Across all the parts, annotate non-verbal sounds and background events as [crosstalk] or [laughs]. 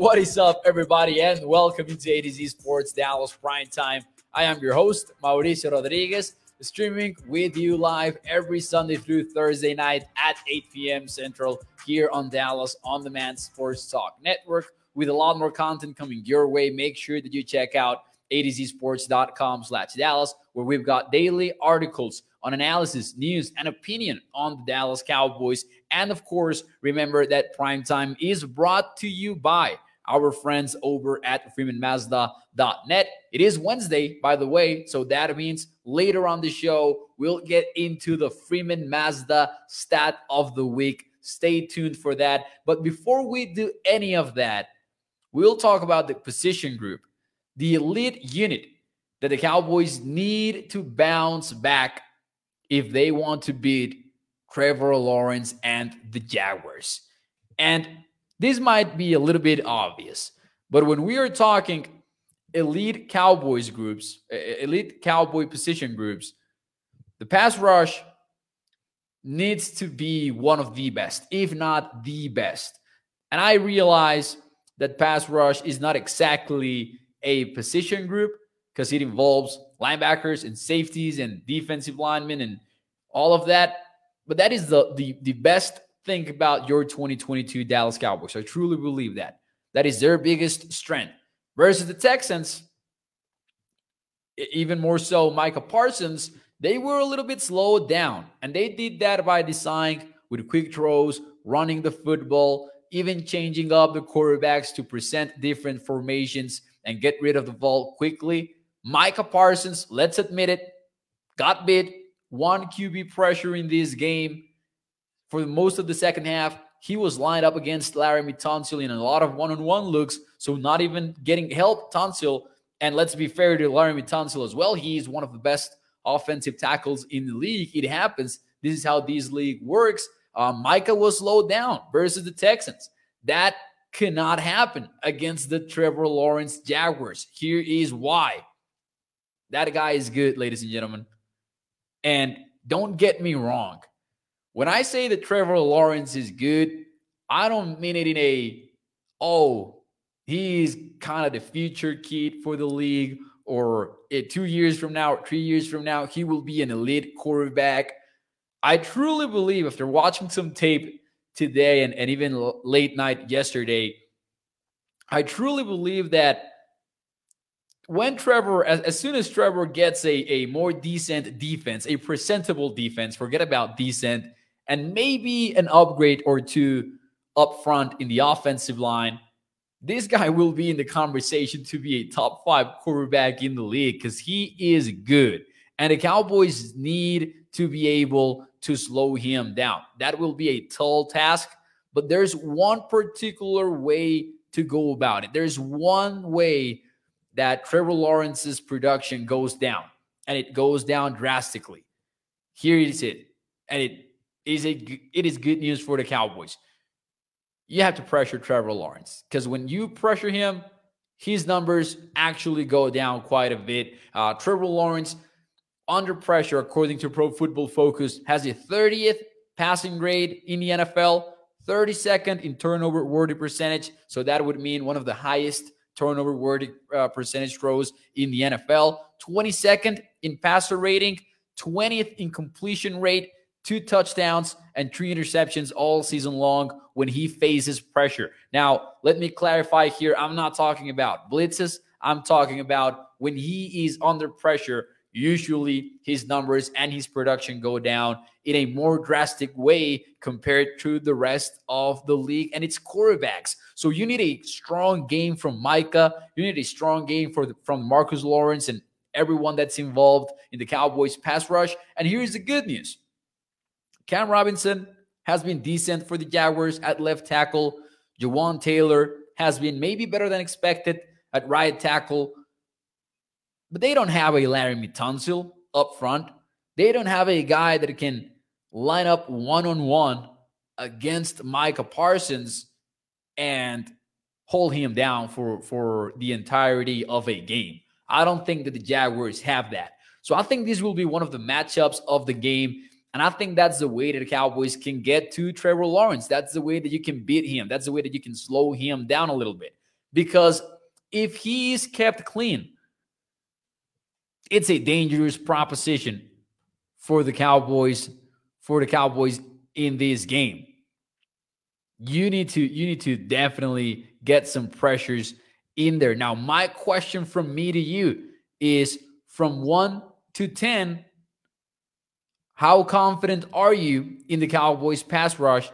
What is up, everybody, and welcome to A to Z Sports Dallas Prime Time. I am your host, Mauricio Rodriguez, streaming with you live every Sunday through Thursday night at 8 p.m. Central here on Dallas On Demand Sports Talk Network with a lot more content coming your way. Make sure that you check out atozsports.com slash Dallas, where we've got daily articles on analysis, news, and opinion on the Dallas Cowboys. And of course, remember that Primetime is brought to you by our friends over at freemanmazda.net. It is Wednesday, by the way, so that means later on the show, we'll get into the Freeman Mazda stat of the week. Stay tuned for that. But before we do any of that, we'll talk about the position group, the elite unit that the Cowboys need to bounce back if they want to beat Trevor Lawrence and the Jaguars. And this might be a little bit obvious, but when we are talking elite Cowboys groups, elite Cowboy position groups, the pass rush needs to be one of the best, if not the best. And I realize that pass rush is not exactly a position group because it involves linebackers and safeties and defensive linemen and all of that. But that is the the, the best think about your 2022 Dallas Cowboys. I truly believe that. That is their biggest strength. Versus the Texans, even more so, Micah Parsons, they were a little bit slowed down. And they did that by design with quick throws, running the football, even changing up the quarterbacks to present different formations and get rid of the ball quickly. Micah Parsons, let's admit it, got bit, one QB pressure in this game for most of the second half, he was lined up against Laremy Tunsil in a lot of one-on-one looks, so not even getting help Tunsil. And let's be fair to Laremy Tunsil as well. He's one of the best offensive tackles in the league. It happens. This is how this league works. Uh, Micah was slowed down versus the Texans. That cannot happen against the Trevor Lawrence Jaguars. Here is why. That guy is good, ladies and gentlemen. And don't get me wrong. When I say that Trevor Lawrence is good, I don't mean it in a, oh, he's kind of the future kid for the league, or two years from now, three years from now, he will be an elite quarterback. I truly believe after watching some tape today and, and even late night yesterday, I truly believe that when Trevor, as, as soon as Trevor gets a, a more decent defense, a presentable defense, forget about decent, and maybe an upgrade or two up front in the offensive line, this guy [laughs] will be in the conversation to be a top five quarterback in the league because he is good. And the Cowboys need to be able to slow him down. That will be a tall task, but there's one particular way to go about it. There's one way that Trevor Lawrence's production goes down, and it goes down drastically. Here is it. And it is a it is good news for the Cowboys. You have to pressure Trevor Lawrence because when you pressure him, his numbers actually go down quite a bit. Uh, Trevor Lawrence, under pressure, according to Pro Football Focus, has a 30th passing grade in the NFL, 32nd in turnover worthy percentage. So that would mean one of the highest turnover worthy uh, percentage throws in the NFL, 22nd in passer rating, 20th in completion rate, two touchdowns and three interceptions all season long when he faces pressure. Now, let me clarify here. I'm not talking about blitzes. I'm talking about when he is under pressure, usually his numbers and his production go down in a more drastic way compared to the rest of the league and its quarterbacks. So you need a strong game from Micah. You need a strong game for the, from Marcus Lawrence and everyone that's involved in the Cowboys pass rush. And here's the good news Cam Robinson has been decent for the Jaguars at left tackle. Jawaan Taylor has been maybe better than expected at right tackle. But they don't have a Larry Tunsil up front. They don't have a guy that can line up one on one against Micah Parsons and hold him down for, for the entirety of a game. I don't think that the Jaguars have that. So I think this will be one of the matchups of the game. And I think that's the way that the Cowboys can get to Trevor Lawrence. That's the way that you can beat him. That's the way that you can slow him down a little bit. Because if he is kept clean, it's a dangerous proposition for the Cowboys for the Cowboys in this game. You need to you need to definitely get some pressures in there. Now, my question from me to you is from 1 to 10 how confident are you in the Cowboys pass rush?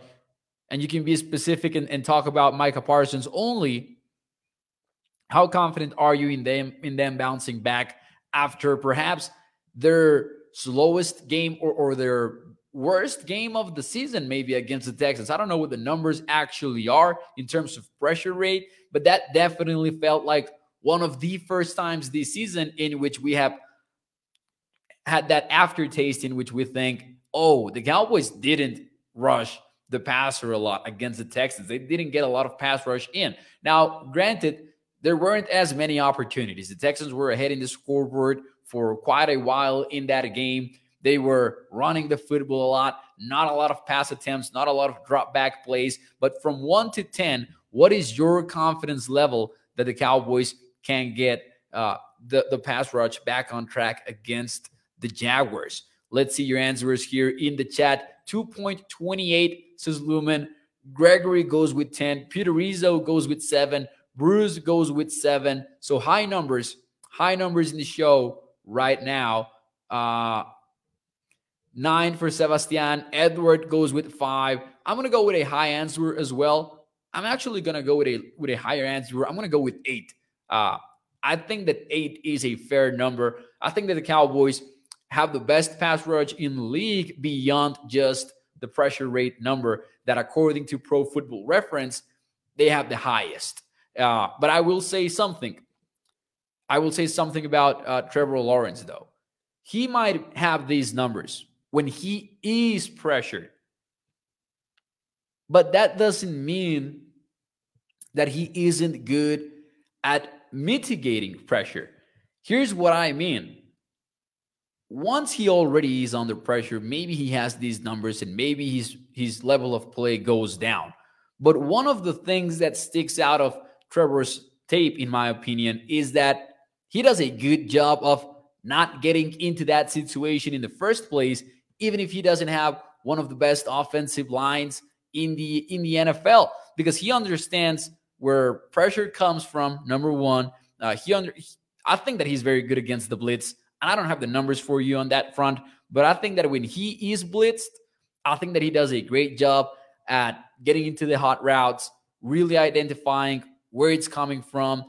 And you can be specific and, and talk about Micah Parsons only. How confident are you in them in them bouncing back after perhaps their slowest game or, or their worst game of the season, maybe against the Texans? I don't know what the numbers actually are in terms of pressure rate, but that definitely felt like one of the first times this season in which we have had that aftertaste in which we think, oh, the Cowboys didn't rush the passer a lot against the Texans. They didn't get a lot of pass rush in. Now, granted, there weren't as many opportunities. The Texans were ahead in the scoreboard for quite a while in that game. They were running the football a lot, not a lot of pass attempts, not a lot of drop back plays. But from one to 10, what is your confidence level that the Cowboys can get uh, the, the pass rush back on track against the Jaguars. Let's see your answers here in the chat. 2.28 says Lumen. Gregory goes with 10. Peter Rizzo goes with 7. Bruce goes with 7. So high numbers, high numbers in the show right now. Uh, 9 for Sebastian. Edward goes with 5. I'm going to go with a high answer as well. I'm actually going to go with a with a higher answer. I'm going to go with 8. Uh, I think that 8 is a fair number. I think that the Cowboys – have the best pass rush in the league beyond just the pressure rate number that according to pro football reference they have the highest. Uh, but i will say something. I will say something about uh, trevor lawrence though. He might have these numbers when he is pressured. But that doesn't mean that he isn't good at mitigating pressure. Here's what i mean once he already is under pressure, maybe he has these numbers and maybe his his level of play goes down. But one of the things that sticks out of Trevor's tape, in my opinion, is that he does a good job of not getting into that situation in the first place, even if he doesn't have one of the best offensive lines in the in the NFL, because he understands where pressure comes from. Number one, uh, he under. I think that he's very good against the blitz. And I don't have the numbers for you on that front, but I think that when he is blitzed, I think that he does a great job at getting into the hot routes, really identifying where it's coming from.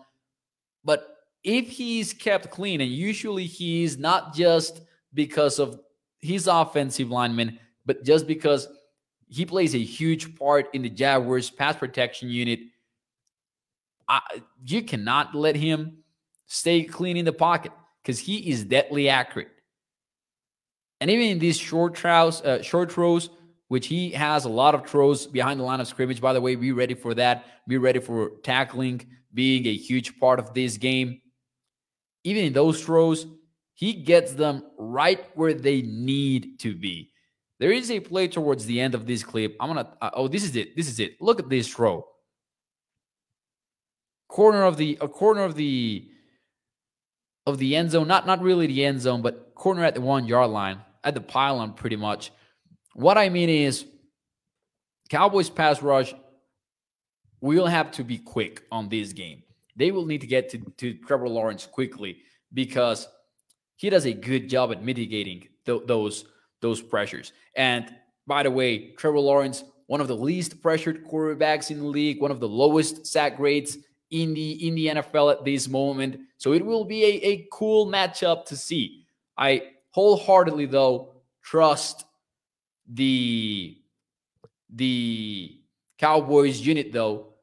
But if he's kept clean, and usually he's not just because of his offensive lineman, but just because he plays a huge part in the Jaguars pass protection unit. I, you cannot let him stay clean in the pocket because he is deadly accurate. And even in these short throws, uh, short throws, which he has a lot of throws behind the line of scrimmage. By the way, be ready for that. Be ready for tackling being a huge part of this game. Even in those throws, he gets them right where they need to be. There is a play towards the end of this clip. I'm gonna. Uh, oh, this is it. This is it. Look at this throw. Corner of the a corner of the of the end zone, not not really the end zone, but corner at the one yard line, at the pylon, pretty much. What I mean is, Cowboys pass rush will have to be quick on this game. They will need to get to, to Trevor Lawrence quickly because he does a good job at mitigating th- those those pressures. And by the way, Trevor Lawrence, one of the least pressured quarterbacks in the league, one of the lowest sack rates in the in the NFL at this moment. So it will be a, a cool matchup to see. I wholeheartedly though trust the the Cowboys unit though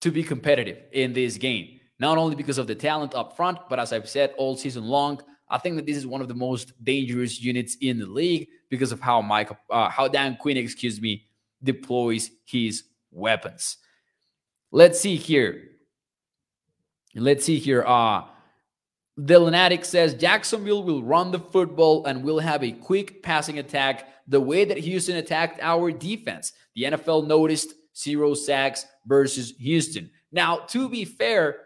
to be competitive in this game. Not only because of the talent up front, but as I've said all season long, I think that this is one of the most dangerous units in the league because of how Mike, uh, how Dan Quinn, excuse me, deploys his weapons. Let's see here. Let's see here. Uh, the Lunatic says Jacksonville will run the football and will have a quick passing attack the way that Houston attacked our defense. The NFL noticed zero sacks versus Houston. Now, to be fair,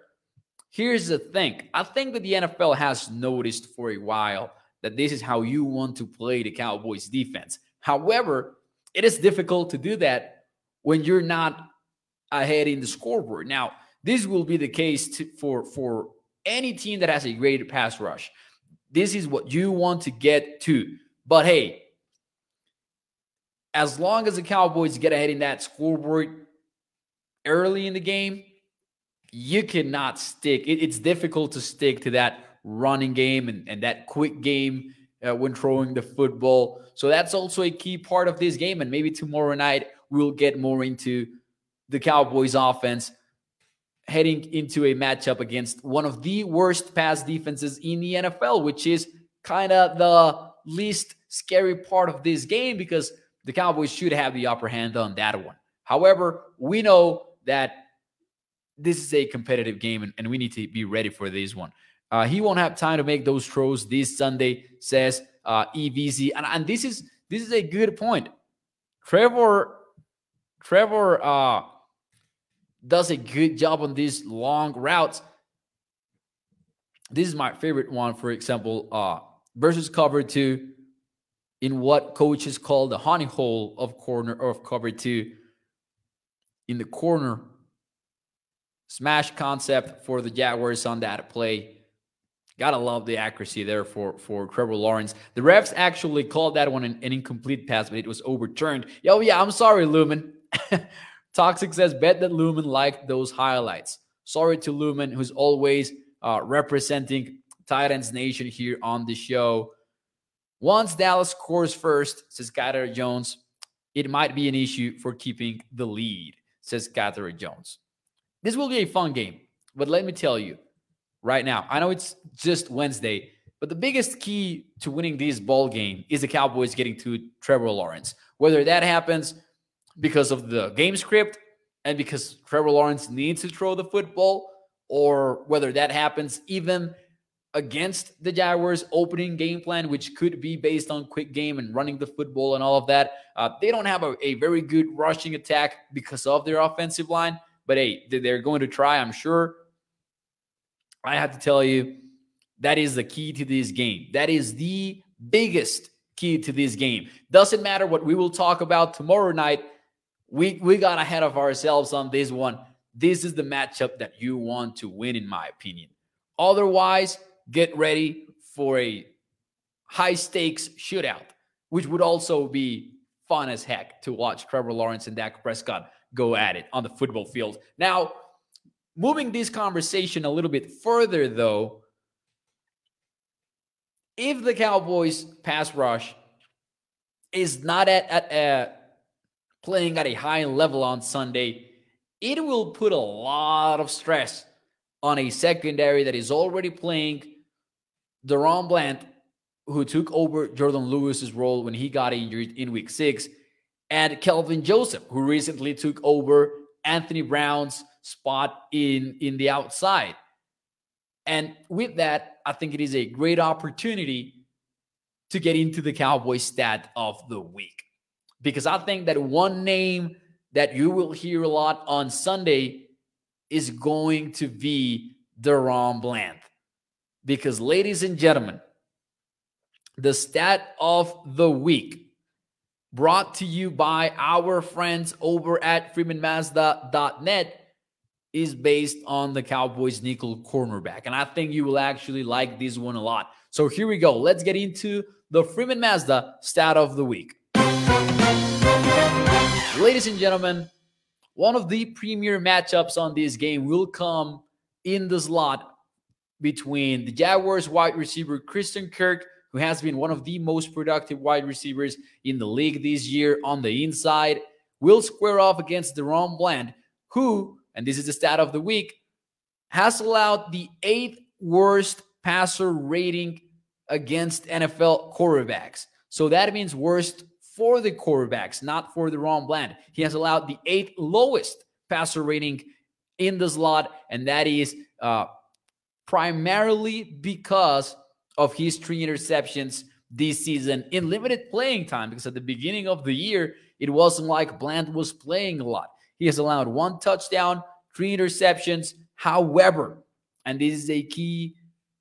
here's the thing I think that the NFL has noticed for a while that this is how you want to play the Cowboys defense. However, it is difficult to do that when you're not ahead in the scoreboard. Now, this will be the case to, for for any team that has a great pass rush. This is what you want to get to. But hey, as long as the Cowboys get ahead in that scoreboard early in the game, you cannot stick. It, it's difficult to stick to that running game and, and that quick game uh, when throwing the football. So that's also a key part of this game. And maybe tomorrow night we'll get more into the Cowboys offense heading into a matchup against one of the worst pass defenses in the NFL, which is kind of the least scary part of this game because the Cowboys should have the upper hand on that one. However, we know that this is a competitive game and, and we need to be ready for this one. Uh, he won't have time to make those throws this Sunday, says uh, EVZ. And, and this is this is a good point. Trevor Trevor uh, does a good job on these long routes. This is my favorite one, for example, uh, versus cover two in what coaches call the honey hole of corner of cover two in the corner smash concept for the Jaguars on that play. Gotta love the accuracy there for, for Trevor Lawrence. The refs actually called that one an, an incomplete pass, but it was overturned. Yo, yeah, I'm sorry, Lumen. [laughs] Toxic says, bet that Lumen liked those highlights. Sorry to Lumen, who's always uh, representing Titans Nation here on the show. Once Dallas scores first, says Skyler Jones, it might be an issue for keeping the lead, says Catherine Jones. This will be a fun game, but let me tell you right now, I know it's just Wednesday, but the biggest key to winning this ball game is the Cowboys getting to Trevor Lawrence. Whether that happens because of the game script and because Trevor Lawrence needs to throw the football, or whether that happens even against the Jaguars' opening game plan, which could be based on quick game and running the football and all of that. Uh, they don't have a, a, very good rushing attack because of their offensive line, but hey, they're going to try, I'm sure. I have to tell you, that is the key to this game. That is the biggest key to this game. Doesn't matter what we will talk about tomorrow night we we got ahead of ourselves on this one. This is the matchup that you want to win, in my opinion. Otherwise, get ready for a high stakes shootout, which would also be fun as heck to watch Trevor Lawrence and Dak Prescott go at it on the football field. Now, moving this conversation a little bit further, though, if the Cowboys pass rush is not at, at, at playing at a high level on Sunday, it will put a lot of stress on a secondary that is already playing DaRon Bland, who took over Jordan Lewis's role when he got injured in week six, and Kelvin Joseph, who recently took over Anthony Brown's spot in, in the outside. And with that, I think it is a great opportunity to get into the Cowboys stat of the week because I think that one name that you will hear a lot on Sunday is going to be DaRon Bland. Because, ladies and gentlemen, the stat of the week brought to you by our friends over at freemanmazda.net is based on the Cowboys nickel cornerback. And I think you will actually like this one a lot. So here we go. Let's get into the Freeman Mazda stat of the week. Ladies and gentlemen, one of the premier matchups on this game will come in the slot between the Jaguars wide receiver Christian Kirk, who has been one of the most productive wide receivers in the league this year on the inside, will square off against DaRon Bland, who, and this is the stat of the week, has allowed the eighth worst passer rating against NFL quarterbacks. So that means worst for the quarterbacks, not for DaRon Bland. He has allowed the eighth lowest passer rating in the slot, and that is uh, primarily because of his three interceptions this season in limited playing time. Because at the beginning of the year, it wasn't like Bland was playing a lot. He has allowed one touchdown, three interceptions. However, and this is a key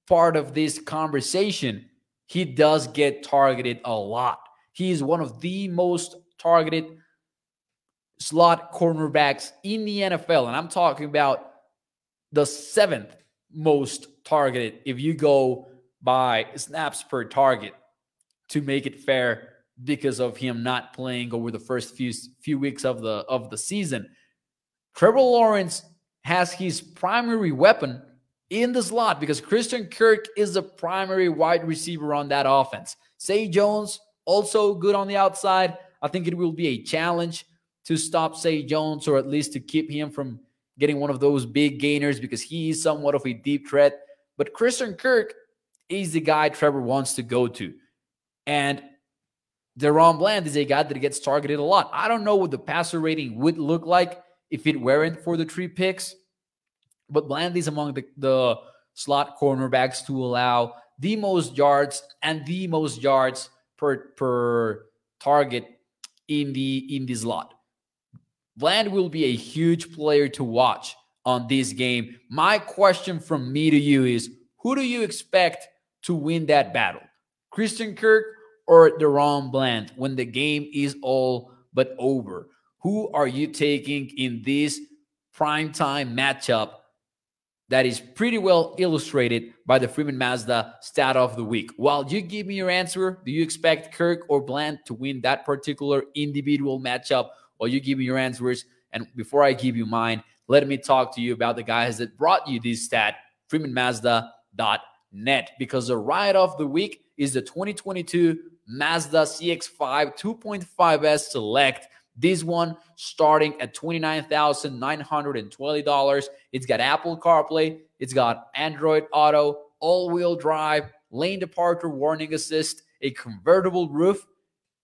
part of this conversation, he does get targeted a lot. He is one of the most targeted slot cornerbacks in the NFL. And I'm talking about the seventh most targeted if you go by snaps per target to make it fair because of him not playing over the first few few weeks of the of the season. Trevor Lawrence has his primary weapon in the slot because Christian Kirk is the primary wide receiver on that offense. Zay Jones also good on the outside. I think it will be a challenge to stop Zay, Jones or at least to keep him from getting one of those big gainers because he is somewhat of a deep threat. But Christian Kirk is the guy Trevor wants to go to. And DaRon Bland is a guy that gets targeted a lot. I don't know what the passer rating would look like if it weren't for the three picks, but Bland is among the, the slot cornerbacks to allow the most yards and the most yards per per target in the in the slot. Bland will be a huge player to watch on this game. My question from me to you is who do you expect to win that battle? Christian Kirk or DaRon Bland when the game is all but over? Who are you taking in this primetime matchup that is pretty well illustrated by the Freeman Mazda stat of the week? While you give me your answer, do you expect Kirk or Bland to win that particular individual matchup? While you give me your answers, and before I give you mine, let me talk to you about the guys that brought you this stat, freemanmazda.net, because the ride of the week is the 2022 Mazda CX5 2.5S Select. This one starting at $29,920. It's got Apple CarPlay, it's got Android Auto, all wheel drive, lane departure warning assist, a convertible roof,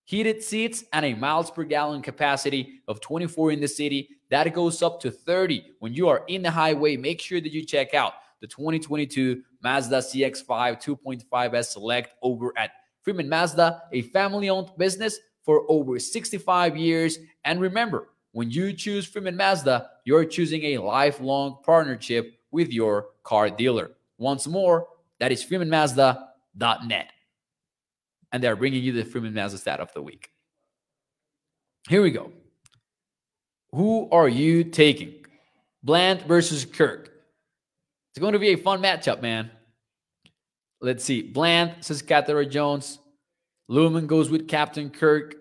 heated seats, and a miles per gallon capacity of 24 in the city. That goes up to 30 when you are in the highway. Make sure that you check out the 2022 Mazda CX5 2.5S Select over at Freeman Mazda, a family owned business for over 65 years. And remember, when you choose Freeman Mazda, you're choosing a lifelong partnership with your car dealer. Once more, that is freemanmazda.net and they're bringing you the Freeman Mazda stat of the week. Here we go. Who are you taking? Bland versus Kirk. It's going to be a fun matchup, man. Let's see. Bland says Cathera Jones. Lumen goes with Captain Kirk.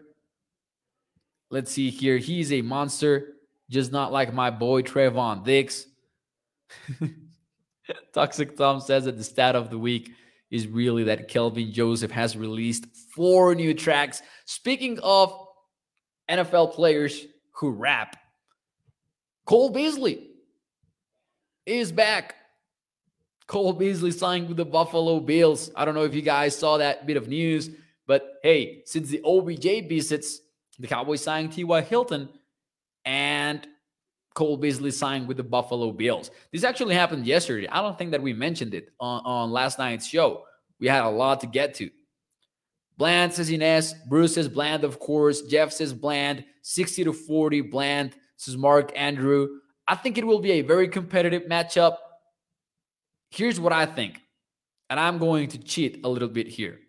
Let's see here. He's a monster, just not like my boy Trevon Diggs. [laughs] Toxic Tom says that the stat of the week is really that Kelvin Joseph has released four new tracks. Speaking of NFL players who rap, Cole Beasley is back. Cole Beasley signed with the Buffalo Bills. I don't know if you guys saw that bit of news, but hey, since the OBJ visits, the Cowboys signed T.Y. Hilton and Cole Beasley signed with the Buffalo Bills. This actually happened yesterday. I don't think that we mentioned it on, on last night's show. We had a lot to get to. Bland says Ines. Bruce says Bland, of course. Jeff says Bland. 60 to 40. Bland says Mark Andrew. I think it will be a very competitive matchup. Here's what I think. And I'm going to cheat a little bit here.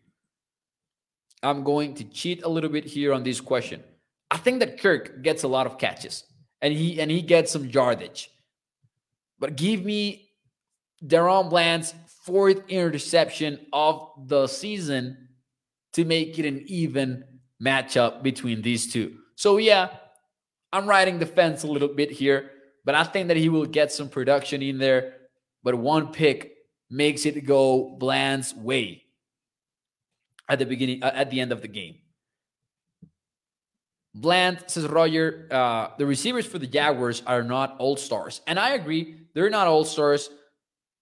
I'm going to cheat a little bit here on this question. I think that Kirk gets a lot of catches and he and he gets some yardage. But give me DaRon Bland's fourth interception of the season to make it an even matchup between these two. So yeah, I'm riding the fence a little bit here, but I think that he will get some production in there. But one pick makes it go Bland's way at the beginning, uh, at the end of the game. Bland says Roger, uh, the receivers for the Jaguars are not all stars, and I agree, they're not all stars,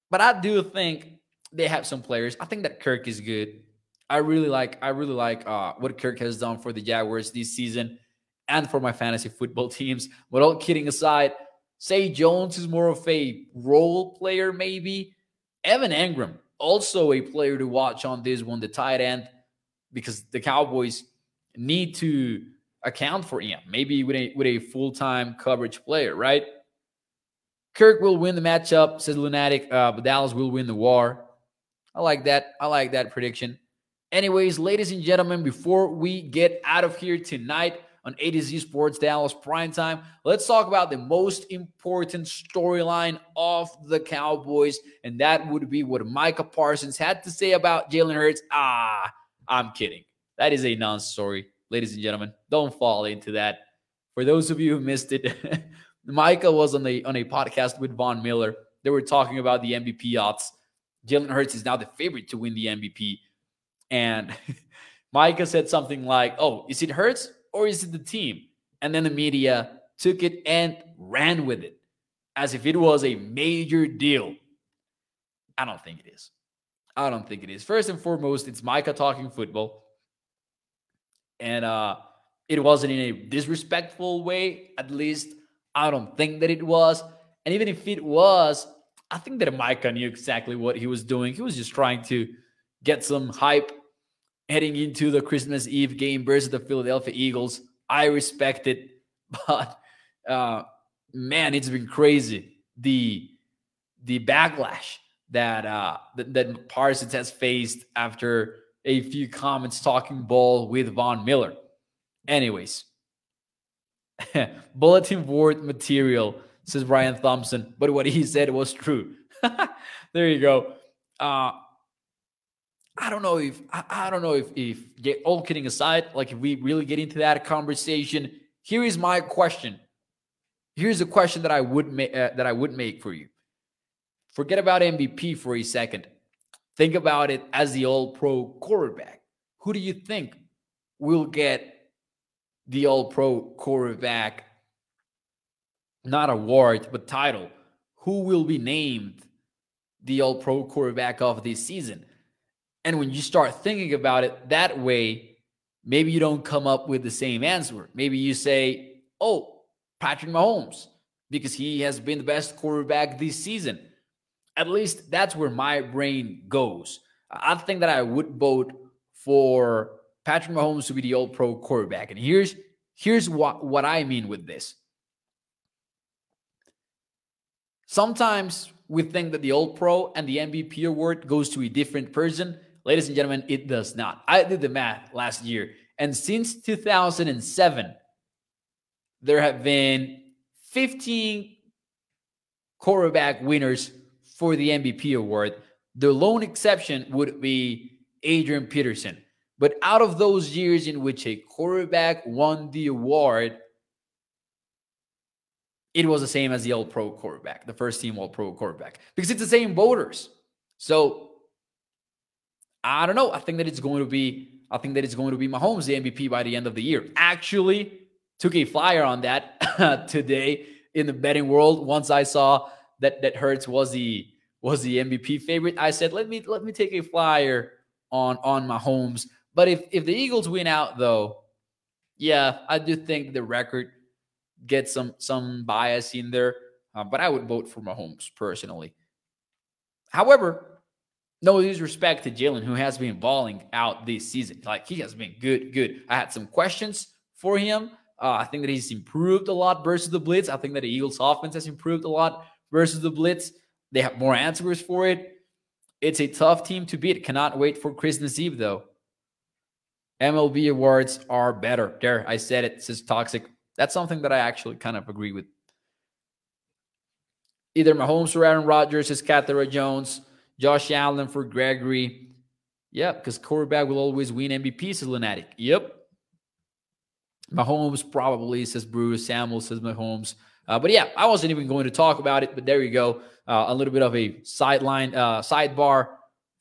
but I do think they have some players. I think that Kirk is good. I really like, I really like uh, what Kirk has done for the Jaguars this season and for my fantasy football [laughs] teams. But all kidding aside, Zay Jones is more of a role player, maybe. Evan Engram, also a player to watch on this one, the tight end, because the Cowboys need to account for him, maybe with a with a full time coverage player, right? Kirk will win the matchup, says Lunatic. Uh, but Dallas will win the war. I like that. I like that prediction. Anyways, ladies and gentlemen, before we get out of here tonight on A to Z Sports Dallas Prime Time, let's talk about the most important storyline of the Cowboys, and that would be what Micah Parsons had to say about Jalen Hurts. Ah, I'm kidding. That is a non-story ladies and gentlemen. Don't fall into that. For those of you who missed it, [laughs] Micah was on a on a podcast with Von Miller. They were talking about the MVP odds. Jalen Hurts is now the favorite to win the MVP. And [laughs] Micah said something like, Oh, is it Hurts or is it the team? And then the media took it and ran with it as if it was a major deal. I don't think it is. I don't think it is. First and foremost, it's Micah talking football and uh, it wasn't in a disrespectful way. At least I don't think that it was. And even if it was, I think that Micah knew exactly what he was doing. He was just trying to get some hype heading into the Christmas Eve game versus the Philadelphia Eagles. I respect it, [laughs] but uh, man, it's been crazy the the backlash that uh, that, that Parsons has faced after a few comments talking ball with Von Miller. Anyways, [laughs] bulletin board material, says Brian Thompson, but what he said was true. [laughs] there you go. Uh, I don't know if I, I don't know if if get all kidding aside, like if we really get into that conversation, here is my question. Here's a question that I would make uh, that I would make for you. Forget about MVP for a second. Think about it as the all pro quarterback. Who do you think will get the all pro quarterback, not award, but title? Who will be named the all pro quarterback of this season? And when you start thinking about it that way, maybe you don't come up with the same answer. Maybe you say, oh, Patrick Mahomes, because he has been the best quarterback this season. At least that's where my brain goes. I think that I would vote for Patrick Mahomes to be the all pro quarterback. And here's here's what, what I mean with this. Sometimes we think that the all pro and the MVP award goes to a different person. Ladies and gentlemen, it does not. I did the math last year. And since 2007, there have been 15 quarterback winners for the MVP award. The lone exception would be Adrian Peterson. But out of those years in which a quarterback won the award, it was the same as the All Pro quarterback, the first team All Pro quarterback, because it's the same voters. So I don't know. I think that it's going to be. I think that it's going to be Mahomes the MVP by the end of the year. Actually, took a flyer on that [laughs] today in the betting world. Once I saw that that Hurts was the was the MVP favorite. I said, let me let me take a flyer on on Mahomes. But if if the Eagles win out though, yeah, I do think the record gets some some bias in there. Uh, but I would vote for Mahomes personally. However, no disrespect to Jalen, who has been balling out this season. Like he has been good, good. I had some questions for him. Uh, I think that he's improved a lot versus the Blitz. I think that the Eagles' offense has improved a lot versus the Blitz. They have more answers for it. It's a tough team to beat. Cannot wait for Christmas Eve, though. MLB awards are better. There, I said it. Says toxic. That's something that I actually kind of agree with. Either Mahomes or Aaron Rodgers is Cathera Jones. Josh Allen for Gregory. Yep, because quarterback will always win MVP, says Lunatic. Yep. Mahomes probably says Bruce. Samuel says Mahomes. Uh, but yeah, I wasn't even going to talk about it. But there you go. Uh, a little bit of a sideline uh, sidebar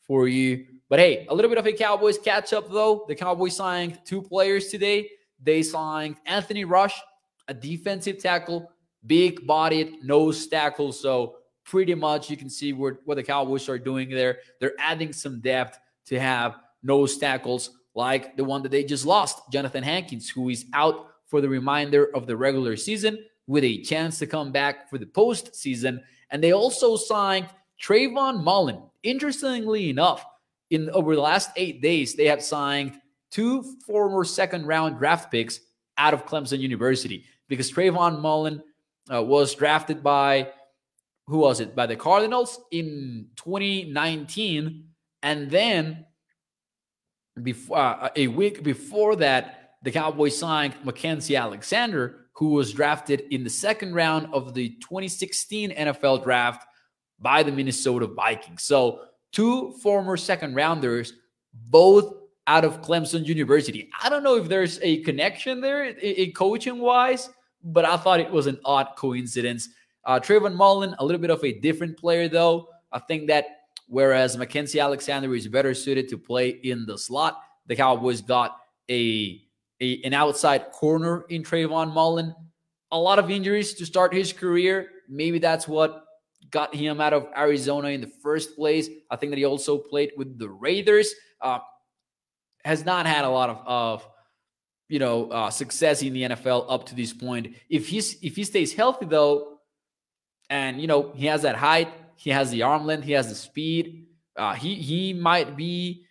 for you. But hey, a little bit of a Cowboys catch up though. The Cowboys signed two players today. They signed Anthony Rush, a defensive tackle, big bodied nose tackle. So pretty much you can see what, what the Cowboys are doing there. They're adding some depth to have nose tackles like the one that they just lost, Jonathan Hankins, who is out for the remainder of the regular season with a chance to come back for the postseason. And they also signed Trayvon Mullen. Interestingly enough, in over the last eight days, they have signed two former second round draft picks out of Clemson University because Trayvon Mullen uh, was drafted by who was it? By the Cardinals in 2019. And then before uh, a week before that, the Cowboys signed Mackensie Alexander, who was drafted in the second round of the 2016 NFL draft by the Minnesota Vikings. So, two former second rounders, both out of Clemson University. I don't know if there's a connection there, in coaching wise, but I thought it was an odd coincidence. Uh, Trayvon Mullen, a little bit of a different player, though. I think that whereas Mackensie Alexander is better suited to play in the slot, the Cowboys got a, a an outside corner in Trayvon Mullen. A lot of injuries to start his career. Maybe that's what got him out of Arizona in the first place. I think that he also played with the Raiders. Uh, has not had a lot of, of you know uh, success in the NFL up to this point. If he's if he stays healthy though, and you know he has that height, he has the arm length, he has the speed. Uh, he he might be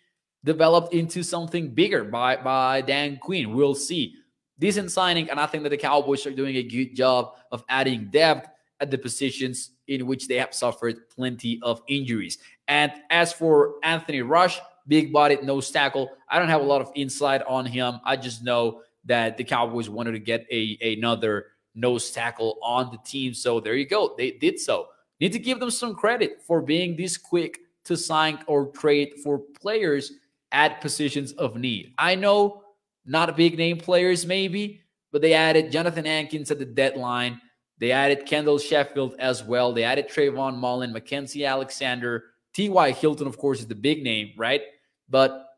developed into something bigger by by Dan Quinn. We'll see. Decent signing, and I think that the Cowboys are doing a good job of adding depth at the positions in which they have suffered plenty of injuries. And as for Anthony Rush, big bodied nose tackle. I don't have a lot of insight on him. I just know that the Cowboys wanted to get a another nose tackle on the team. So there you go. They did so. Need to give them some credit for being this quick to sign or trade for players at positions of need. I know not big name players, maybe, but they added Jonathan Hankins at the deadline. They added Kendall Sheffield as well. They added Trayvon Mullen, Mackensie Alexander, T.Y. Hilton, of course, is the big name, right? But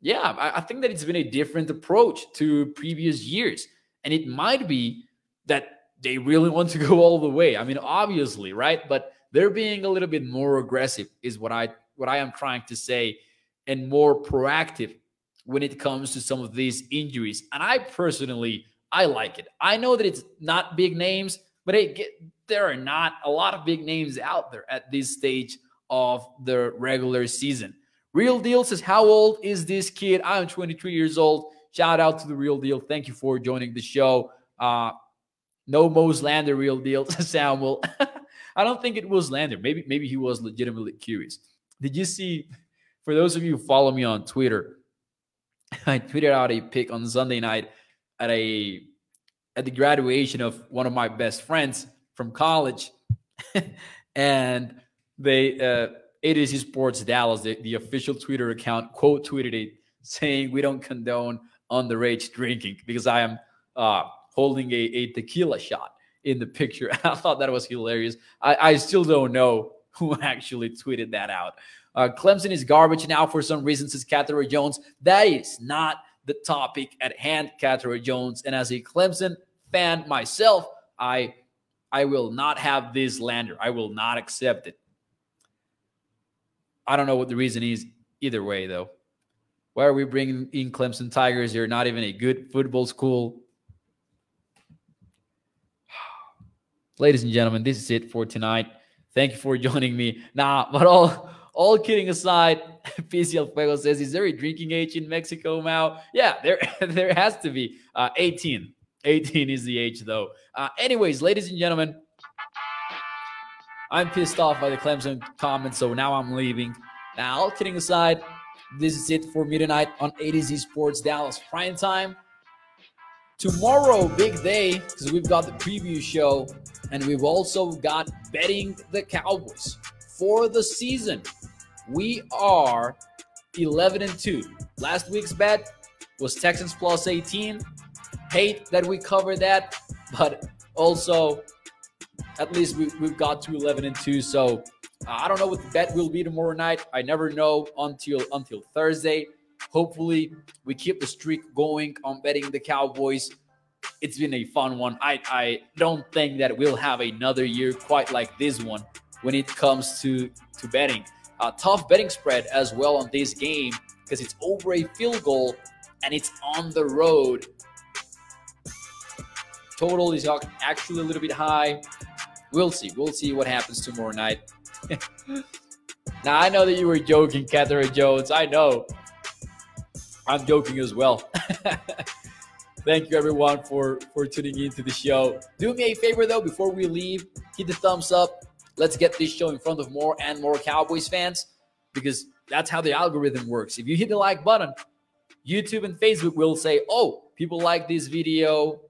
yeah, I, I think that it's been a different approach to previous years. And it might be that they really want to [laughs] go all the way. I mean, obviously, right? But they're being a little bit more aggressive, is what I what I am trying to say, and more proactive when it comes to some of these injuries. And I personally, I like it. I know that it's not big names, but hey, there are not a lot of big names out there at this stage of the regular season. Real Deal says, How old is this kid? I'm 23 years old. Shout out to the Real Deal. Thank you for joining the show. Uh, no Mose Lander, Real Deal, [laughs] Samuel. [laughs] I don't think it was Lander. Maybe, maybe he was legitimately curious. Did you see, for those of you who follow me on Twitter, [laughs] I tweeted out a pic on Sunday night at a at the graduation of one of my best friends from college. and they uh A to Z Sports Dallas, the, the official Twitter account, quote tweeted it saying we don't condone underage drinking because I am uh, holding a, a tequila shot in the picture. [laughs] I thought that was hilarious. I, I still don't know [laughs] who actually tweeted that out. Uh, Clemson is garbage now for some reason, says Catherine Jones. That is not the topic at hand, Catherine Jones. And as a Clemson fan myself, I I will not have this lander. I will not accept it. I don't know what the reason is either way, though. Why are we bringing in Clemson Tigers? They're not even a good football school. Ladies and gentlemen, this is it for tonight. Thank you for [laughs] joining me. Nah, but all all kidding aside, [laughs] PCL Fuego says, "Is there a drinking age in Mexico, Mao?" Yeah, there [laughs] there has to be. Uh, 18. 18 is the age, though. Uh, anyways, ladies and gentlemen, I'm pissed off by the Clemson comments, so now I'm leaving. Now, all kidding aside, this is it for me tonight on A to Z Sports Dallas Prime Time. Tomorrow, big day, because we've got the preview show and we've also got betting the Cowboys for the season. We are 11 and 2. Last week's bet was Texans plus 18. hate that we covered that, but also at least we, we've got to 11 and 2. So I don't know what the bet will be tomorrow night. I never know until until Thursday. Hopefully, we keep the streak going on betting the Cowboys. It's been a fun one. I, I don't think that we'll have another year quite like this one when it comes to, to betting. A tough betting spread as well on this game because it's over a field goal and it's on the road. Total is actually a little bit high. We'll see. We'll see what happens tomorrow night. [laughs] now, I know that you were joking, Catherine Jones. I know. I'm joking as well. [laughs] Thank you everyone for for tuning in to the show. Do me a favor though before we leave, hit the thumbs up. Let's get this show in front of more and more Cowboys fans because that's how the algorithm works. If you hit the like button, YouTube and Facebook will say, "Oh, people like this video.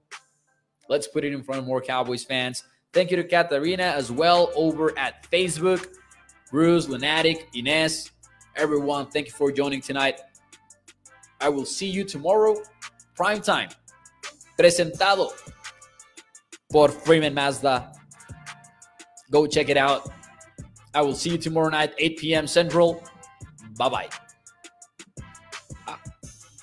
Let's put it in front of more Cowboys fans." Thank you to Katarina as well over at Facebook. Bruce, Lunatic, Ines, everyone, thank you for joining tonight. I will see you tomorrow, prime time. Presentado por Freeman Mazda. Go check it out. I will see you tomorrow night, 8 p.m. Central. Bye bye.